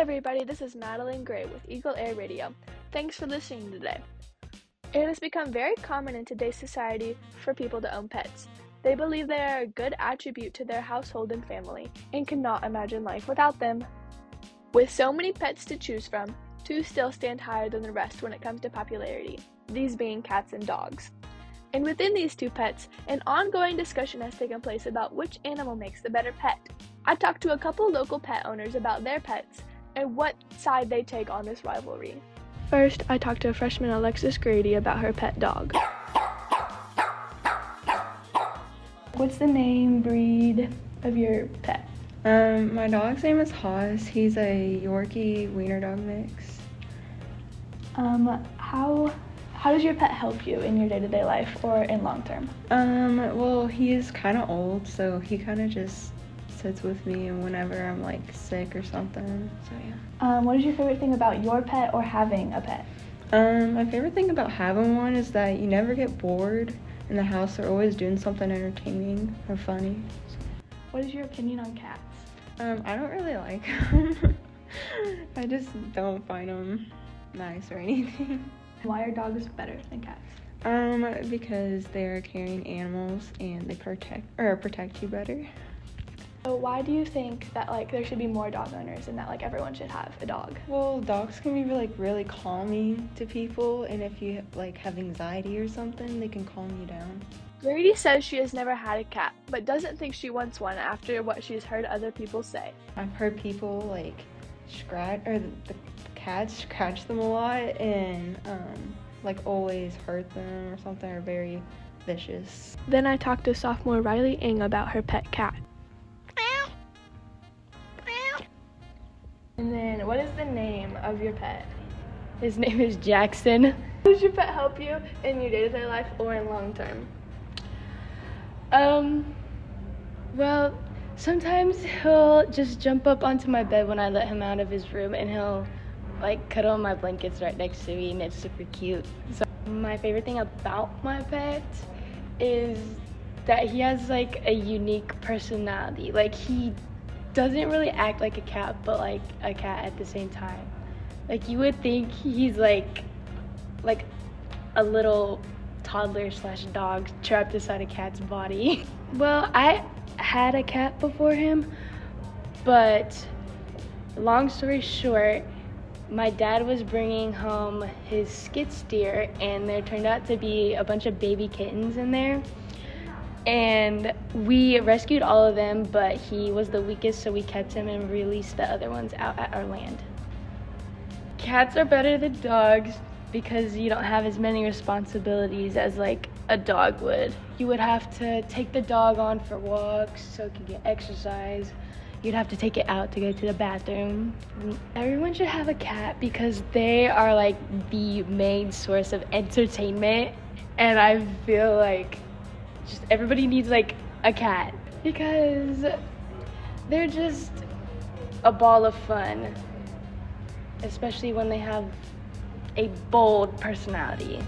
everybody, this is Madeline Gray with Eagle Air Radio. Thanks for listening today. It has become very common in today's society for people to own pets. They believe they are a good attribute to their household and family and cannot imagine life without them. With so many pets to choose from, two still stand higher than the rest when it comes to popularity, these being cats and dogs. And within these two pets, an ongoing discussion has taken place about which animal makes the better pet. I talked to a couple local pet owners about their pets and what side they take on this rivalry. First, I talked to freshman Alexis Grady about her pet dog. What's the name, breed of your pet? Um, my dog's name is Haas. He's a Yorkie Wiener dog mix. Um, how how does your pet help you in your day-to-day life or in long term? Um, well, he's kind of old, so he kind of just sits with me whenever I'm like sick or something. So yeah. Um, what is your favorite thing about your pet or having a pet? Um, my favorite thing about having one is that you never get bored in the house. They're always doing something entertaining or funny. What is your opinion on cats? Um, I don't really like them. I just don't find them nice or anything. Why are dogs better than cats? Um, because they're caring animals and they protect or protect you better. So why do you think that like there should be more dog owners and that like everyone should have a dog? Well, dogs can be like really calming to people, and if you like have anxiety or something, they can calm you down. Grady says she has never had a cat, but doesn't think she wants one after what she's heard other people say. I've heard people like scratch or the, the cats scratch them a lot and um, like always hurt them or something, are very vicious. Then I talked to sophomore Riley Ing about her pet cat. And then, what is the name of your pet? His name is Jackson. Does your pet help you in your day-to-day life or in long term? Um, well, sometimes he'll just jump up onto my bed when I let him out of his room, and he'll like cuddle my blankets right next to me, and it's super cute. So my favorite thing about my pet is that he has like a unique personality. Like he doesn't really act like a cat, but like a cat at the same time. Like you would think he's like like a little toddler slash dog trapped inside a cat's body. well, I had a cat before him, but long story short, my dad was bringing home his skid steer, and there turned out to be a bunch of baby kittens in there and we rescued all of them, but he was the weakest, so we kept him and released the other ones out at our land. Cats are better than dogs because you don't have as many responsibilities as like a dog would. You would have to take the dog on for walks so it can get exercise. You'd have to take it out to go to the bathroom. Everyone should have a cat because they are like the main source of entertainment and I feel like just everybody needs like a cat because they're just a ball of fun, especially when they have a bold personality.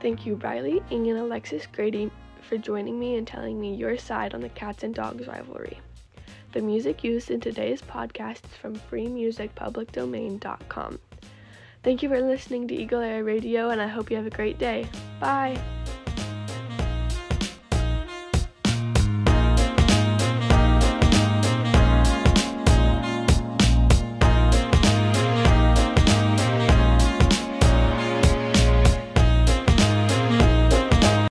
Thank you, Riley, and Alexis Grady, for joining me and telling me your side on the cats and dogs rivalry. The music used in today's podcast is from freemusicpublicdomain.com. Thank you for listening to Eagle Air Radio, and I hope you have a great day. Bye!